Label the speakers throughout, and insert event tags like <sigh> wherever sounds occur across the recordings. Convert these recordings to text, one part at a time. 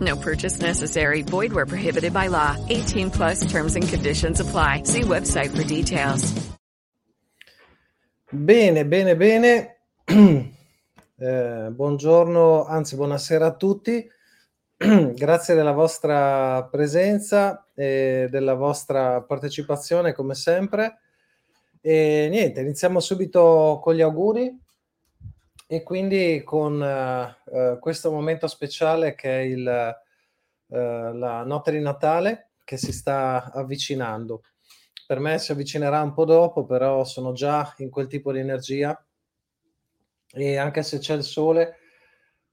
Speaker 1: No purchase necessary. Void where prohibited by law. 18 plus terms and conditions apply. See website for details.
Speaker 2: Bene, bene, bene. <clears throat> Eh, buongiorno, anzi buonasera a tutti. <clears throat> Grazie della vostra presenza e della vostra partecipazione come sempre. E niente, iniziamo subito con gli auguri e quindi con uh, questo momento speciale che è il, uh, la notte di Natale che si sta avvicinando. Per me si avvicinerà un po' dopo, però sono già in quel tipo di energia e anche se c'è il sole,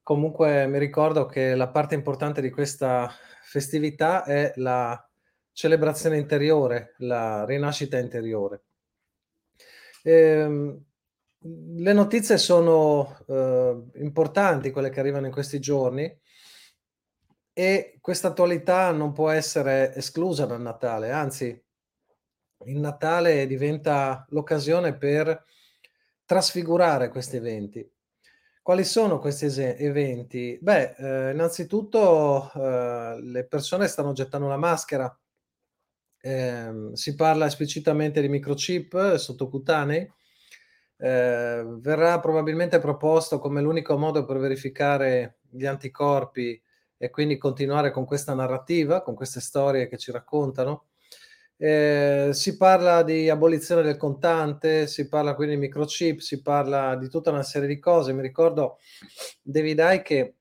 Speaker 2: comunque mi ricordo che la parte importante di questa festività è la celebrazione interiore, la rinascita interiore. Ehm, le notizie sono eh, importanti, quelle che arrivano in questi giorni, e questa attualità non può essere esclusa dal Natale, anzi, il Natale diventa l'occasione per trasfigurare questi eventi. Quali sono questi es- eventi? Beh, eh, innanzitutto eh, le persone stanno gettando la maschera, eh, si parla esplicitamente di microchip sottocutanei, eh, verrà probabilmente proposto come l'unico modo per verificare gli anticorpi e quindi continuare con questa narrativa, con queste storie che ci raccontano. Eh, si parla di abolizione del contante, si parla quindi di microchip, si parla di tutta una serie di cose. Mi ricordo David Icke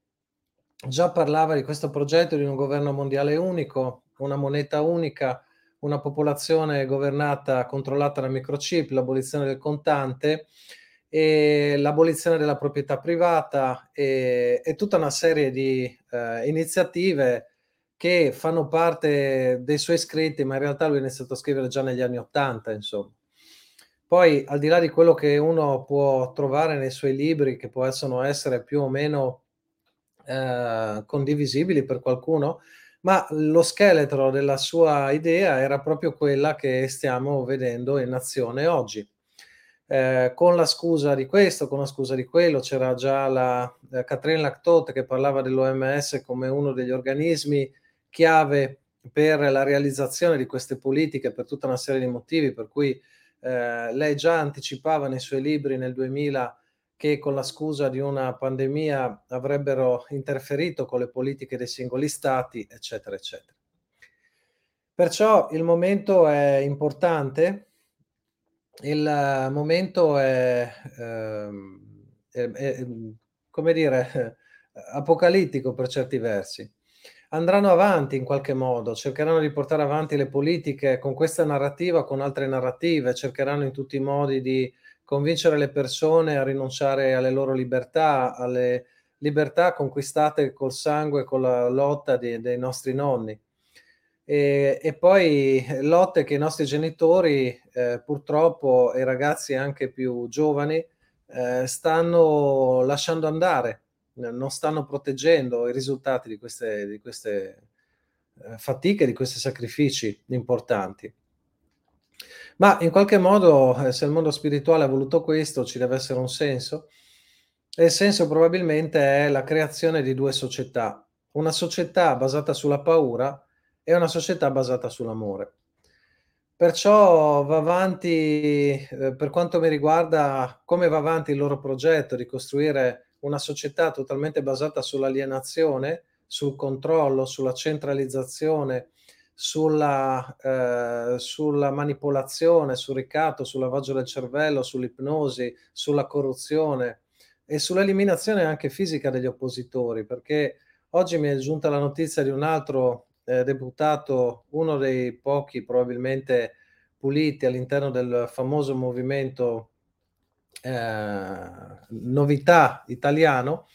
Speaker 2: già parlava di questo progetto di un governo mondiale unico, una moneta unica, una popolazione governata, controllata da microchip, l'abolizione del contante l'abolizione della proprietà privata e, e tutta una serie di eh, iniziative che fanno parte dei suoi scritti, ma in realtà lui ha iniziato a scrivere già negli anni Ottanta, insomma. Poi, al di là di quello che uno può trovare nei suoi libri, che possono essere più o meno eh, condivisibili per qualcuno, ma lo scheletro della sua idea era proprio quella che stiamo vedendo in azione oggi. Eh, con la scusa di questo, con la scusa di quello, c'era già la eh, Catherine Lactot che parlava dell'OMS come uno degli organismi chiave per la realizzazione di queste politiche per tutta una serie di motivi, per cui eh, lei già anticipava nei suoi libri nel 2000 che con la scusa di una pandemia avrebbero interferito con le politiche dei singoli stati, eccetera, eccetera. Perciò il momento è importante, il momento è, eh, è, è come dire, <laughs> apocalittico per certi versi andranno avanti in qualche modo, cercheranno di portare avanti le politiche con questa narrativa, con altre narrative, cercheranno in tutti i modi di convincere le persone a rinunciare alle loro libertà, alle libertà conquistate col sangue, con la lotta di, dei nostri nonni. E, e, poi lotte che i nostri genitori, eh, purtroppo, e ragazzi anche più giovani, eh, stanno lasciando andare non stanno proteggendo i risultati di queste, di queste eh, fatiche, di questi sacrifici importanti. Ma in qualche modo, eh, se il mondo spirituale ha voluto questo, ci deve essere un senso. E il senso probabilmente è la creazione di due società. Una società basata sulla paura e una società basata sull'amore. Perciò va avanti, eh, per quanto mi riguarda, come va avanti il loro progetto di costruire una società totalmente basata sull'alienazione, sul controllo, sulla centralizzazione, sulla, eh, sulla manipolazione, sul ricatto, sul lavaggio del cervello, sull'ipnosi, sulla corruzione e sull'eliminazione anche fisica degli oppositori, perché oggi mi è giunta la notizia di un altro eh, deputato, uno dei pochi probabilmente puliti all'interno del famoso movimento eh, Novità italiano,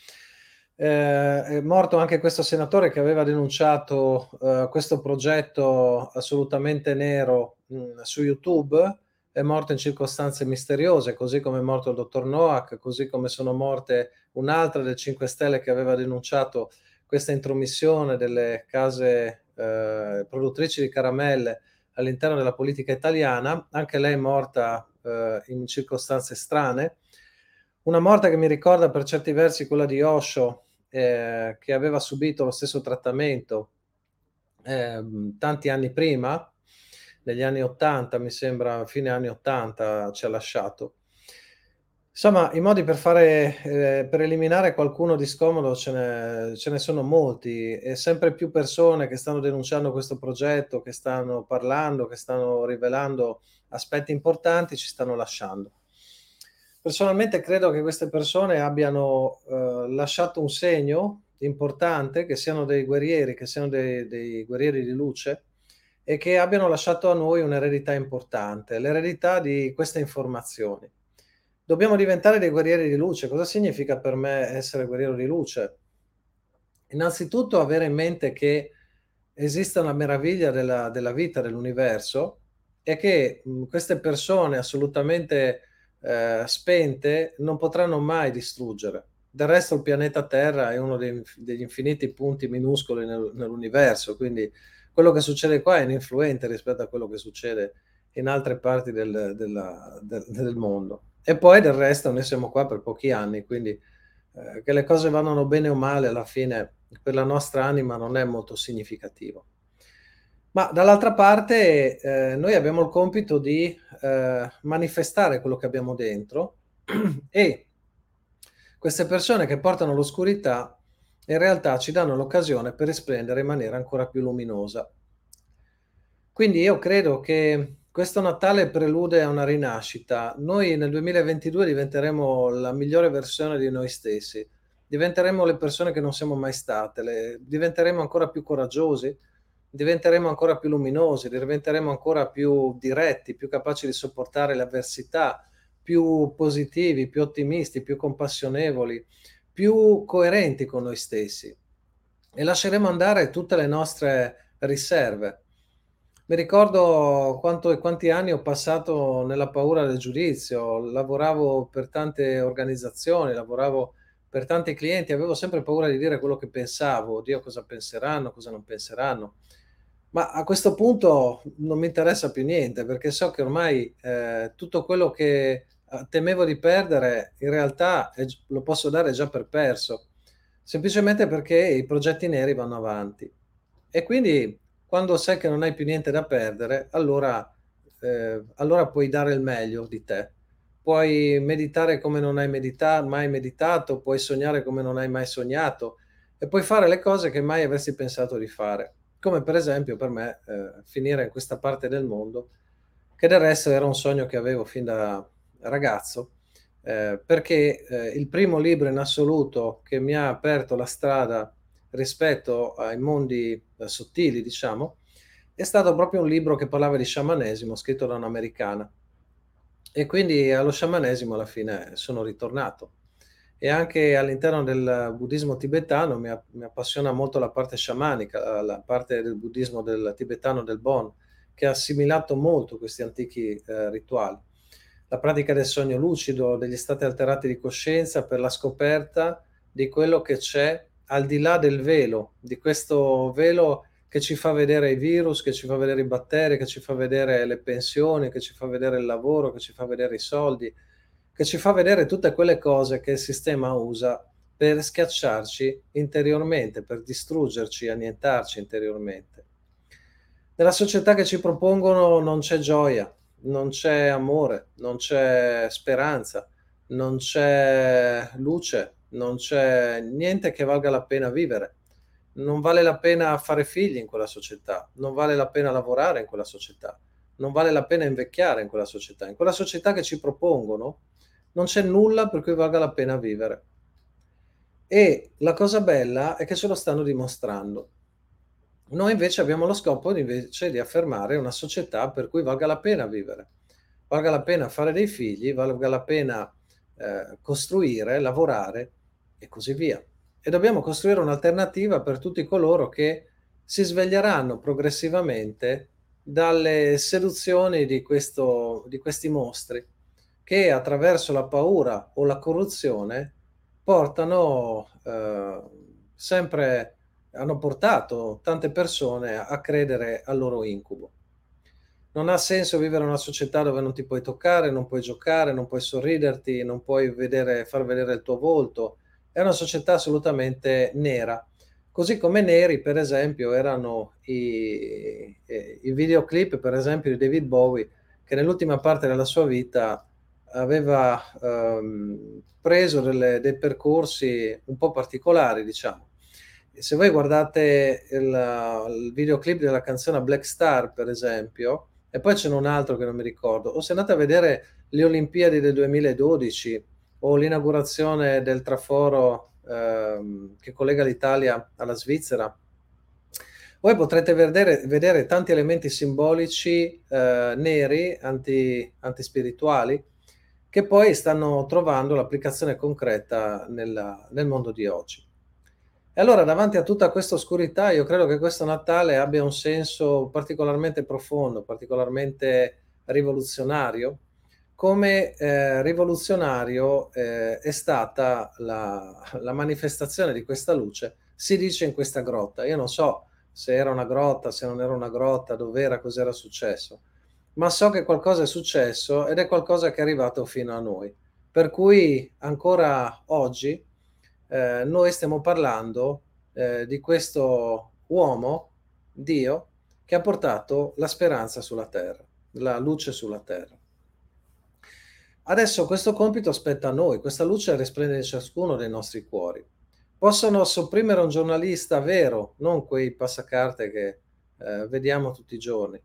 Speaker 2: eh, è morto anche questo senatore che aveva denunciato eh, questo progetto assolutamente nero mh, su YouTube. È morto in circostanze misteriose, così come è morto il dottor Noack, così come sono morte un'altra del 5 Stelle che aveva denunciato questa intromissione delle case eh, produttrici di caramelle all'interno della politica italiana. Anche lei è morta eh, in circostanze strane. Una morte che mi ricorda per certi versi quella di Osho, eh, che aveva subito lo stesso trattamento eh, tanti anni prima, negli anni 80, mi sembra, fine anni 80 ci ha lasciato. Insomma, i modi per fare, eh, per eliminare qualcuno di scomodo ce ne, ce ne, sono molti e sempre più persone che stanno denunciando questo progetto, che stanno parlando, che stanno rivelando aspetti importanti, ci stanno lasciando. Personalmente credo che queste persone abbiano eh, lasciato un segno importante, che siano dei guerrieri, che siano dei, dei guerrieri di luce e che abbiano lasciato a noi un'eredità importante, l'eredità di queste informazioni. Dobbiamo diventare dei guerrieri di luce. Cosa significa per me essere guerriero di luce? Innanzitutto avere in mente che esiste una meraviglia della, della vita, dell'universo e che mh, queste persone assolutamente eh, spente non potranno mai distruggere. Del resto il pianeta Terra è uno dei, degli infiniti punti minuscoli nel, nell'universo, quindi quello che succede qua è ininfluente rispetto a quello che succede in altre parti del, della, del, del mondo. E poi del resto noi siamo qua per pochi anni, quindi eh, che le cose vadano bene o male alla fine per la nostra anima non è molto significativo. Ma dall'altra parte eh, noi abbiamo il compito di eh, manifestare quello che abbiamo dentro <clears throat> e queste persone che portano l'oscurità in realtà ci danno l'occasione per risplendere in maniera ancora più luminosa. Quindi io credo che questo Natale prelude a una rinascita. Noi nel 2022 diventeremo la migliore versione di noi stessi, diventeremo le persone che non siamo mai state, le, diventeremo ancora più coraggiosi, diventeremo ancora più luminosi, diventeremo ancora più diretti, più capaci di sopportare le avversità, più positivi, più ottimisti, più compassionevoli, più coerenti con noi stessi e lasceremo andare tutte le nostre riserve. Mi ricordo quanto, quanti anni ho passato nella paura del giudizio, lavoravo per tante organizzazioni, lavoravo per tanti clienti, avevo sempre paura di dire quello che pensavo, Dio cosa penseranno, cosa non penseranno. Ma a questo punto non mi interessa più niente perché so che ormai eh, tutto quello che eh, temevo di perdere in realtà è, lo posso dare già per perso, semplicemente perché i progetti neri vanno avanti. E quindi quando sai che non hai più niente da perdere, allora, eh, allora puoi dare il meglio di te. Puoi meditare come non hai medita- mai meditato, puoi sognare come non hai mai sognato e puoi fare le cose che mai avresti pensato di fare come per esempio per me eh, finire in questa parte del mondo, che del resto era un sogno che avevo fin da ragazzo, eh, perché eh, il primo libro in assoluto che mi ha aperto la strada rispetto ai mondi eh, sottili, diciamo, è stato proprio un libro che parlava di sciamanesimo, scritto da un'americana. E quindi allo sciamanesimo alla fine sono ritornato e anche all'interno del buddismo tibetano mi, mi, appassiona molto la parte sciamanica, la parte del buddismo del tibetano del Bon, che ha assimilato molto questi antichi eh, rituali. La pratica del sogno lucido, degli stati alterati di coscienza per la scoperta di quello che c'è al di là del velo, di questo velo che ci fa vedere i virus, che ci fa vedere i batteri, che ci fa vedere le pensioni, che ci fa vedere il lavoro, che ci fa vedere i soldi, che ci fa vedere tutte quelle cose che il sistema usa per schiacciarci interiormente, per distruggerci, annientarci interiormente. Nella società che ci propongono non c'è gioia, non c'è amore, non c'è speranza, non c'è luce, non c'è niente che valga la pena vivere. non vale la pena fare figli in quella società, non vale la pena lavorare in quella società, non vale la pena invecchiare in quella società. In quella società che ci propongono non c'è nulla per cui valga la pena vivere. E la cosa bella è che ce lo stanno dimostrando. Noi invece abbiamo lo scopo invece di affermare una società per cui valga la pena vivere, valga la pena fare dei figli, valga la pena eh, costruire, lavorare e così via. E dobbiamo costruire un'alternativa per tutti coloro che si sveglieranno progressivamente dalle seduzioni di, questo, di questi mostri che attraverso la paura o la corruzione portano eh, sempre hanno portato tante persone a credere al loro incubo. Non ha senso vivere in una società dove non ti puoi toccare, non puoi giocare, non puoi sorriderti, non puoi vedere, far vedere il tuo volto. È una società assolutamente nera. Così come neri, per esempio, erano i, i videoclip, per esempio, di David Bowie, che nell'ultima parte della sua vita aveva um, preso delle, dei percorsi un po' particolari, diciamo. Se voi guardate il, il, videoclip della canzone Black Star, per esempio, e poi c'è un altro che non mi ricordo, o se andate a vedere le Olimpiadi del 2012 o l'inaugurazione del traforo ehm, che collega l'Italia alla Svizzera, voi potrete vedere, vedere tanti elementi simbolici eh, neri, anti, antispirituali, che poi stanno trovando l'applicazione concreta nella, nel mondo di oggi. E allora davanti a tutta questa oscurità io credo che questo Natale abbia un senso particolarmente profondo, particolarmente rivoluzionario, come eh, rivoluzionario eh, è stata la, la, manifestazione di questa luce, si dice in questa grotta. Io non so se era una grotta, se non era una grotta, dove era, cos'era successo, ma so che qualcosa è successo ed è qualcosa che è arrivato fino a noi. Per cui ancora oggi eh, noi stiamo parlando eh, di questo uomo, Dio, che ha portato la speranza sulla terra, la luce sulla terra. Adesso questo compito spetta a noi, questa luce risplende in ciascuno dei nostri cuori. Possono sopprimere un giornalista vero, non quei passacarte che eh, vediamo tutti i giorni.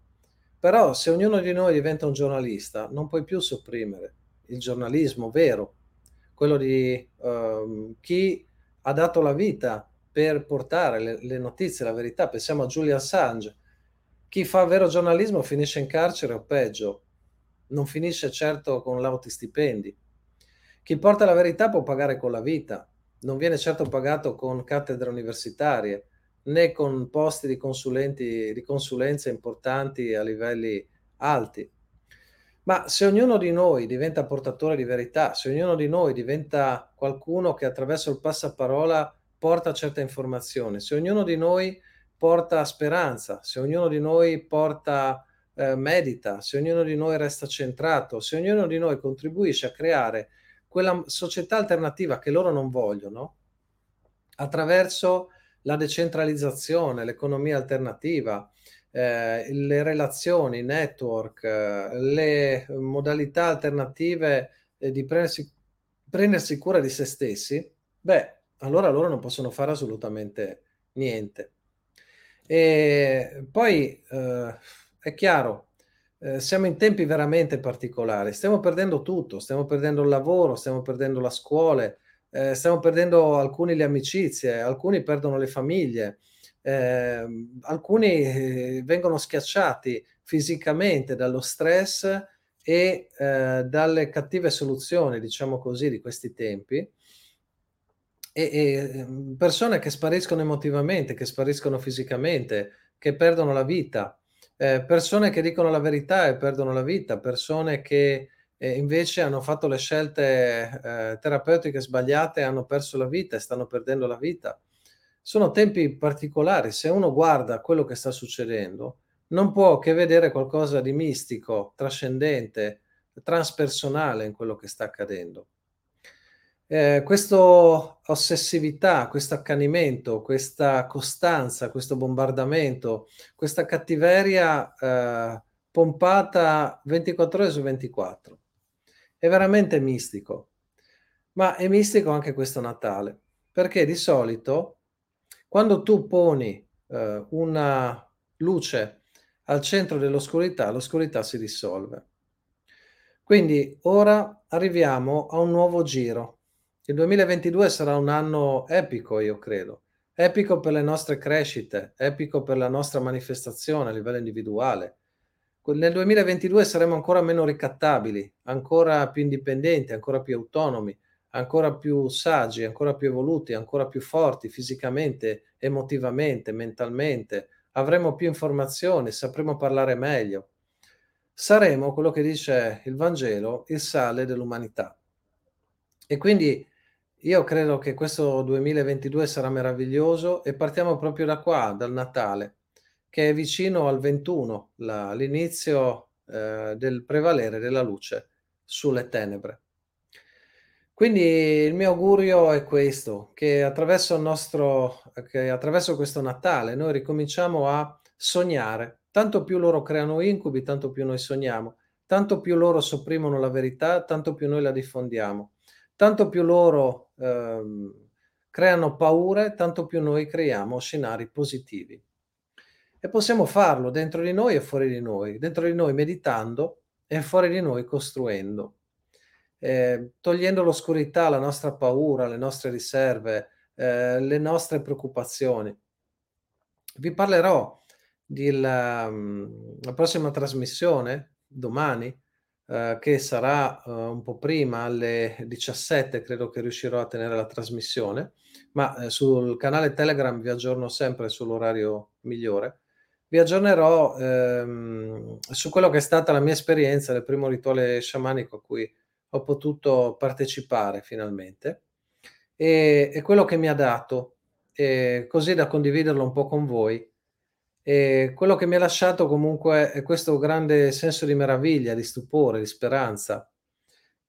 Speaker 2: Però se ognuno di noi diventa un giornalista, non puoi più sopprimere il giornalismo vero, quello di uh, chi ha dato la vita per portare le, le, notizie, la verità. Pensiamo a Julian Assange. Chi fa vero giornalismo finisce in carcere o peggio, non finisce certo con lauti stipendi. Chi porta la verità può pagare con la vita, non viene certo pagato con cattedre universitarie né con posti di consulenti di consulenza importanti a livelli alti. Ma se ognuno di noi diventa portatore di verità, se ognuno di noi diventa qualcuno che attraverso il passaparola porta certe informazioni, se ognuno di noi porta speranza, se ognuno di noi porta eh, medita, se ognuno di noi resta centrato, se ognuno di noi contribuisce a creare quella società alternativa che loro non vogliono, attraverso la decentralizzazione, l'economia alternativa, eh, le relazioni, i network, eh, le modalità alternative eh, di prendersi, prendersi cura di se stessi, beh, allora loro non possono fare assolutamente niente. E poi eh, è chiaro, eh, siamo in tempi veramente particolari, stiamo perdendo tutto, stiamo perdendo il lavoro, stiamo perdendo la scuola, eh, stiamo perdendo alcuni le amicizie, alcuni perdono le famiglie, eh, alcuni vengono schiacciati fisicamente dallo stress e eh, dalle cattive soluzioni, diciamo così, di questi tempi. E, e ehm, persone che spariscono emotivamente, che spariscono fisicamente, che perdono la vita, eh, persone che dicono la verità e perdono la vita, persone che eh, invece hanno fatto le scelte eh, terapeutiche sbagliate e hanno perso la vita e stanno perdendo la vita sono tempi particolari. Se uno guarda quello che sta succedendo, non può che vedere qualcosa di mistico, trascendente, transpersonale in quello che sta accadendo. Eh, questa ossessività, questo accanimento, questa costanza, questo bombardamento, questa cattiveria eh, pompata 24 ore su 24. È veramente mistico, ma è mistico anche questo Natale, perché di solito Quando tu poni eh, una luce al centro dell'oscurità, l'oscurità si dissolve. Quindi ora arriviamo a un nuovo giro. Il 2022 sarà un anno epico, io credo. Epico per le nostre crescite, epico per la nostra manifestazione a livello individuale. Nel 2022 saremo ancora meno ricattabili, ancora più indipendenti, ancora più autonomi, ancora più saggi, ancora più evoluti, ancora più forti fisicamente, emotivamente, mentalmente. Avremo più informazioni, sapremo parlare meglio saremo quello che dice il Vangelo, il sale dell'umanità. E quindi io credo che questo 2022 sarà meraviglioso e partiamo proprio da qua, dal Natale, che è vicino al 21, la, l'inizio eh, del prevalere della luce sulle tenebre. Quindi il mio augurio è questo, che attraverso, nostro, che attraverso questo Natale noi ricominciamo a sognare Tanto più loro creano incubi, tanto più noi sogniamo. Tanto più loro sopprimono la verità, tanto più noi la diffondiamo. Tanto più loro ehm, creano paure, tanto più noi creiamo scenari positivi. E possiamo farlo dentro di noi e fuori di noi, dentro di noi meditando e fuori di noi costruendo, eh, togliendo l'oscurità, la nostra paura, le nostre riserve, eh, le nostre preoccupazioni. Vi parlerò della la prossima trasmissione domani, ehm, che sarà, uhm, un po' prima alle 17 credo che riuscirò a tenere la trasmissione, ma, ehm, sul canale Telegram vi aggiorno sempre sull'orario migliore. Vi aggiornerò, ehm, su quello che è stata la mia esperienza del primo rituale sciamanico a cui ho potuto partecipare finalmente, e e quello che mi ha dato, così da condividerlo un po' con voi e quello che mi ha lasciato comunque è questo grande senso di meraviglia, di stupore, di speranza,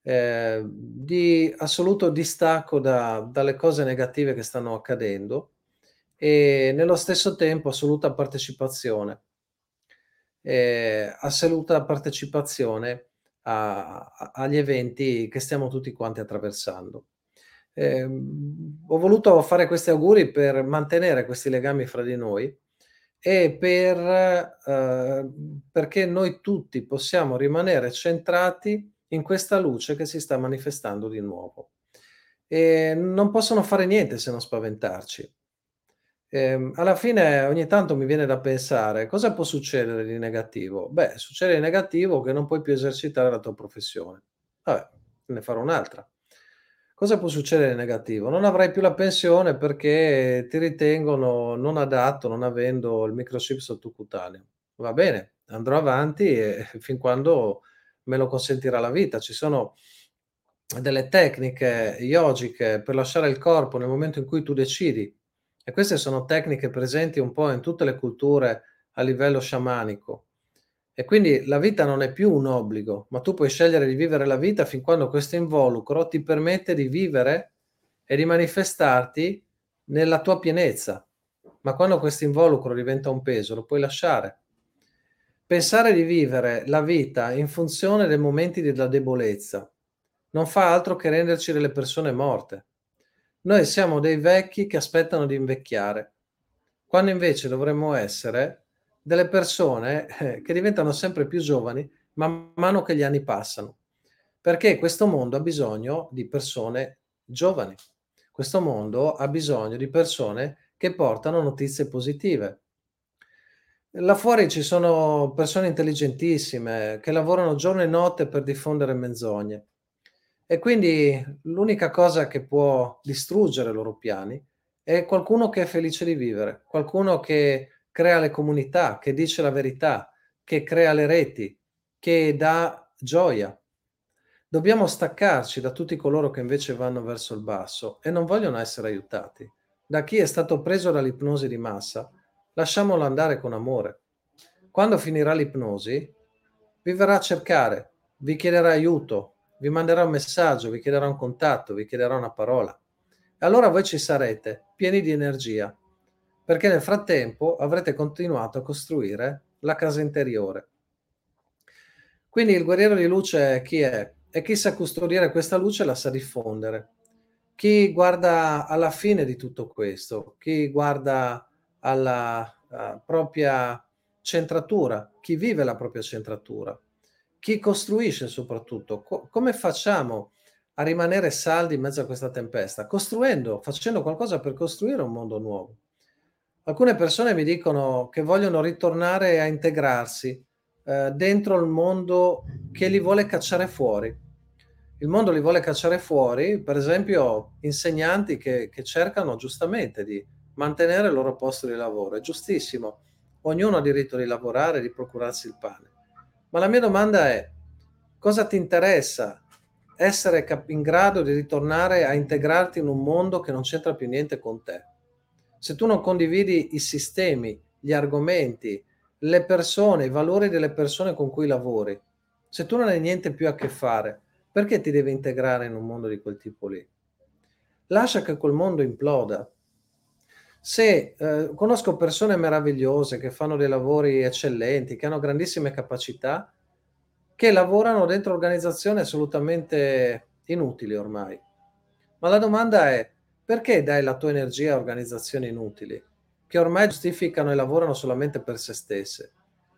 Speaker 2: eh, di assoluto distacco da, dalle cose negative che stanno accadendo e nello stesso tempo assoluta partecipazione, eh, assoluta partecipazione a, a, agli eventi che stiamo tutti quanti attraversando. Eh, ho voluto fare questi auguri per mantenere questi legami fra di noi e per, ehm, perché noi tutti possiamo rimanere centrati in questa luce che si sta manifestando di nuovo. E non possono fare niente se non spaventarci. Ehm, alla fine ogni tanto mi viene da pensare cosa può succedere di negativo? Beh, succede di negativo che non puoi più esercitare la tua professione. Vabbè, ne farò un'altra. Cosa può succedere di negativo? Non avrai più la pensione perché ti ritengono non adatto, non avendo il microchip sottocutaneo. Va bene, andrò avanti e <laughs> fin quando me lo consentirà la vita. Ci sono delle tecniche yogiche per lasciare il corpo nel momento in cui tu decidi. E queste sono tecniche presenti un po' in tutte le culture a livello sciamanico. E quindi la vita non è più un obbligo, ma tu puoi scegliere di vivere la vita fin quando questo involucro ti permette di vivere e di manifestarti nella tua pienezza. Ma quando questo involucro diventa un peso, lo puoi lasciare. Pensare di vivere la vita in funzione dei momenti della debolezza non fa altro che renderci delle persone morte. Noi siamo dei vecchi che aspettano di invecchiare, quando invece dovremmo essere delle persone eh, che diventano sempre più giovani man mano che gli anni passano, perché questo mondo ha bisogno di persone giovani, questo mondo ha bisogno di persone che portano notizie positive. Là fuori ci sono persone intelligentissime che lavorano giorno e notte per diffondere menzogne e quindi l'unica cosa che può distruggere i loro piani è qualcuno che è felice di vivere, qualcuno che crea le comunità, che dice la verità, che crea le reti, che dà gioia. Dobbiamo staccarci da tutti coloro che invece vanno verso il basso e non vogliono essere aiutati. Da chi è stato preso dall'ipnosi di massa, lasciamolo andare con amore. Quando finirà l'ipnosi, vi verrà a cercare, vi chiederà aiuto, vi manderà un messaggio, vi chiederà un contatto, vi chiederà una parola. E allora voi ci sarete, pieni di energia, perché nel frattempo avrete continuato a costruire la casa interiore. Quindi il guerriero di luce chi è? È chi sa custodire questa luce e la sa diffondere. chi guarda alla fine di tutto questo, chi guarda alla uh, propria centratura, chi vive la propria centratura, chi costruisce soprattutto, Co- come facciamo a rimanere saldi in mezzo a questa tempesta? Costruendo, facendo qualcosa per costruire un mondo nuovo. Alcune persone mi dicono che vogliono ritornare a integrarsi eh, dentro il mondo che li vuole cacciare fuori. Il mondo li vuole cacciare fuori, per esempio, insegnanti che, che cercano giustamente di mantenere il loro posto di lavoro. È giustissimo, ognuno ha diritto di lavorare, di procurarsi il pane. Ma la mia domanda è, cosa ti interessa essere in grado di ritornare a integrarti in un mondo che non c'entra più niente con te? se tu non condividi i sistemi, gli argomenti, le persone, i valori delle persone con cui lavori, se tu non hai niente più a che fare, perché ti devi integrare in un mondo di quel tipo lì? Lascia che quel mondo imploda. Se eh, conosco persone meravigliose che fanno dei lavori eccellenti, che hanno grandissime capacità, che lavorano dentro organizzazioni assolutamente inutili ormai. Ma la domanda è, perché dai la tua energia a organizzazioni inutili, che ormai giustificano e lavorano solamente per se stesse?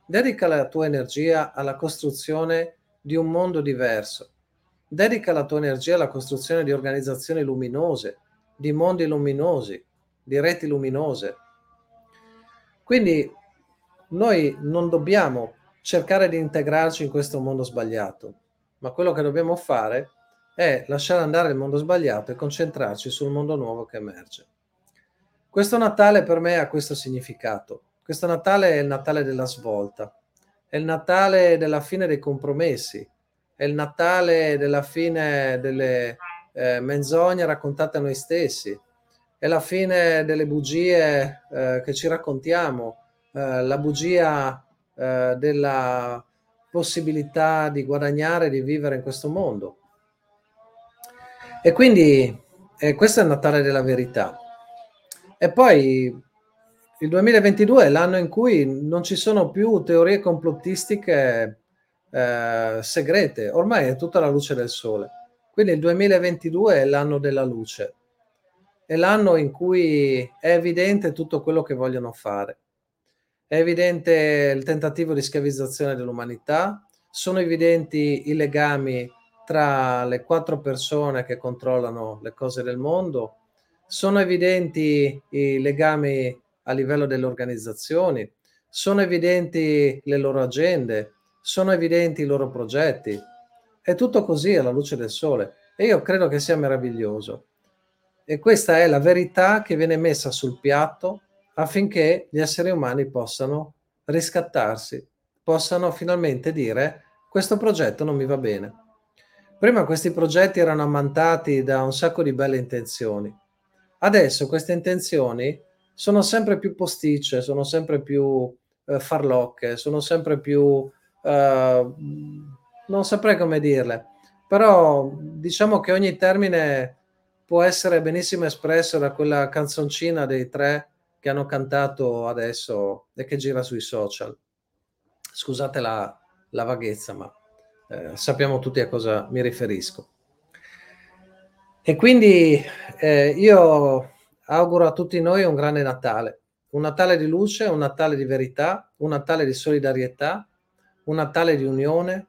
Speaker 2: Dedica la tua energia alla costruzione di un mondo diverso. Dedica la tua energia alla costruzione di organizzazioni luminose, di mondi luminosi, di reti luminose. Quindi noi non dobbiamo cercare di integrarci in questo mondo sbagliato, ma quello che dobbiamo fare è lasciare andare il mondo sbagliato e concentrarci sul mondo nuovo che emerge. Questo Natale per me ha questo significato. Questo Natale è il Natale della svolta, è il Natale della fine dei compromessi, è il Natale della fine delle eh, menzogne raccontate a noi stessi, è la fine delle bugie eh, che ci raccontiamo, eh, la bugia eh, della possibilità di guadagnare di vivere in questo mondo. E quindi eh, questo è il Natale della verità. E poi il 2022 è l'anno in cui non ci sono più teorie complottistiche eh, segrete, ormai è tutta la luce del sole. Quindi il 2022 è l'anno della luce, è l'anno in cui è evidente tutto quello che vogliono fare. È evidente il tentativo di schiavizzazione dell'umanità, sono evidenti i legami tra le quattro persone che controllano le cose del mondo, sono evidenti i legami a livello delle organizzazioni, sono evidenti le loro agende, sono evidenti i loro progetti. È tutto così alla luce del sole e io credo che sia meraviglioso. E questa è la verità che viene messa sul piatto affinché gli esseri umani possano riscattarsi, possano finalmente dire questo progetto non mi va bene. Prima questi progetti erano ammantati da un sacco di belle intenzioni. Adesso queste intenzioni sono sempre più posticce, sono sempre più eh, farlocche, sono sempre più... Eh, non saprei come dirle, però diciamo che ogni termine può essere benissimo espresso da quella canzoncina dei tre che hanno cantato adesso e che gira sui social. Scusate la, la vaghezza, ma eh, sappiamo tutti a cosa mi riferisco. E quindi eh, io auguro a tutti noi un grande Natale, un Natale di luce, un Natale di verità, un Natale di solidarietà, un Natale di unione.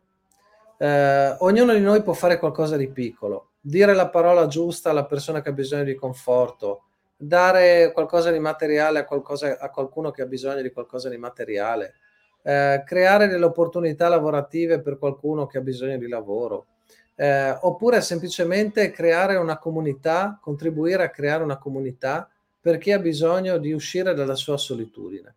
Speaker 2: Eh, ognuno di noi può fare qualcosa di piccolo, dire la parola giusta alla persona che ha bisogno di conforto, dare qualcosa di materiale a, qualcosa, a qualcuno che ha bisogno di qualcosa di materiale, eh, creare delle opportunità lavorative per qualcuno che ha bisogno di lavoro, eh, oppure semplicemente creare una comunità, contribuire a creare una comunità per chi ha bisogno di uscire dalla sua solitudine.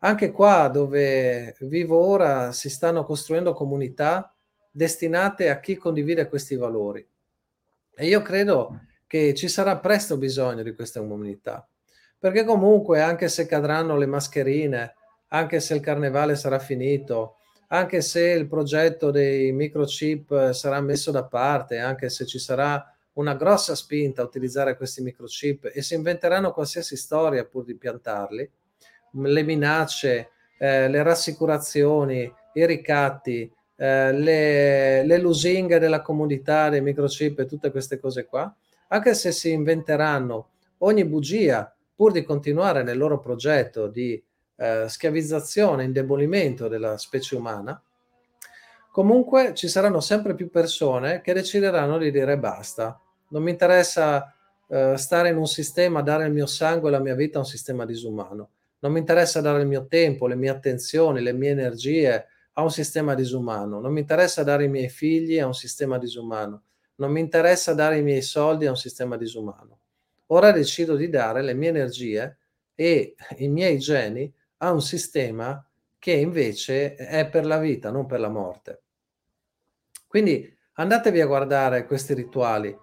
Speaker 2: Anche qua dove vivo ora si stanno costruendo comunità destinate a chi condivide questi valori. E io credo che ci sarà presto bisogno di queste comunità, perché comunque anche se cadranno le mascherine, anche se il carnevale sarà finito, anche se il progetto dei microchip sarà messo da parte, anche se ci sarà una grossa spinta a utilizzare questi microchip e si inventeranno qualsiasi storia pur di piantarli, le minacce, eh, le rassicurazioni, i ricatti, eh, le, le lusinghe della comunità dei microchip e tutte queste cose qua, anche se si inventeranno ogni bugia pur di continuare nel loro progetto di eh, schiavizzazione, indebolimento della specie umana, comunque ci saranno sempre più persone che decideranno di dire basta, non mi interessa eh, stare in un sistema, dare il mio sangue e la mia vita a un sistema disumano, non mi interessa dare il mio tempo, le mie attenzioni, le mie energie a un sistema disumano, non mi interessa dare i miei figli a un sistema disumano, non mi interessa dare i miei soldi a un sistema disumano. Ora decido di dare le mie energie e i miei geni a un sistema che invece è per la vita, non per la morte. Quindi andatevi a guardare questi rituali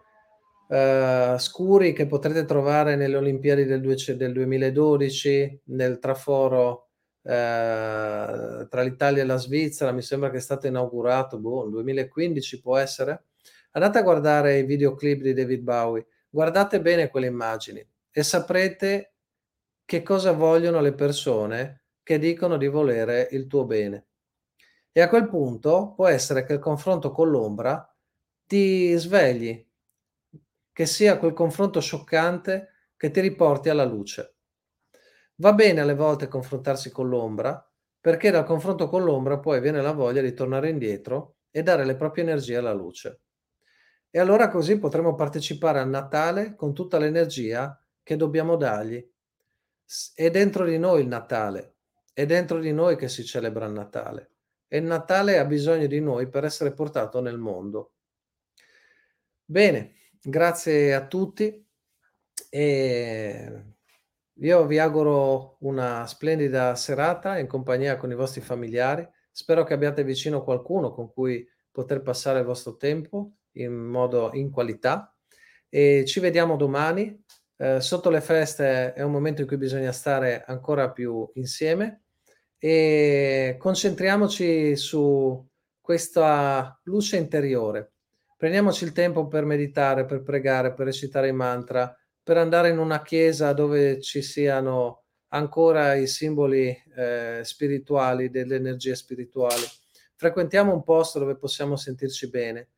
Speaker 2: uh, scuri che potrete trovare nelle Olimpiadi del 2012, nel traforo uh, tra l'Italia e la Svizzera, mi sembra che è stato inaugurato, boh, nel 2015 può essere. Andate a guardare i videoclip di David Bowie, guardate bene quelle immagini e saprete che cosa vogliono le persone che dicono di volere il tuo bene. E a quel punto può essere che il confronto con l'ombra ti svegli, che sia quel confronto scioccante che ti riporti alla luce. Va bene alle volte confrontarsi con l'ombra, perché dal confronto con l'ombra poi viene la voglia di tornare indietro e dare le proprie energie alla luce. E allora così potremo partecipare al Natale con tutta l'energia che dobbiamo dargli. È dentro di noi il Natale, è dentro di noi che si celebra il Natale. E il Natale ha bisogno di noi per essere portato nel mondo. Bene, Grazie a tutti e io vi auguro una splendida serata in compagnia con i vostri familiari. Spero che abbiate vicino qualcuno con cui poter passare il vostro tempo in modo in qualità e ci vediamo domani. Eh, sotto le feste è un momento in cui bisogna stare ancora più insieme e concentriamoci su questa luce interiore Prendiamoci il tempo per meditare, per pregare, per recitare i mantra, per andare in una chiesa dove ci siano ancora i simboli eh, spirituali, delle energie spirituali. Frequentiamo un posto dove possiamo sentirci bene,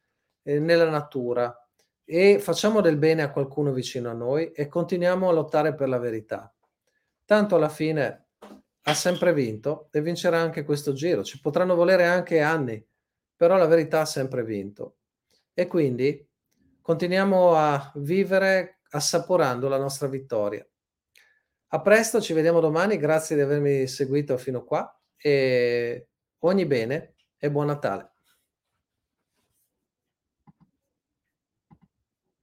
Speaker 2: eh, nella natura, e facciamo del bene a qualcuno vicino a noi e continuiamo a lottare per la verità. Tanto alla fine ha sempre vinto e vincerà anche questo giro. Ci potranno volere anche anni, però la verità ha sempre vinto. E quindi continuiamo a vivere assaporando la nostra vittoria. A presto, ci vediamo domani, grazie di avermi seguito fino qua e ogni bene e buon Natale.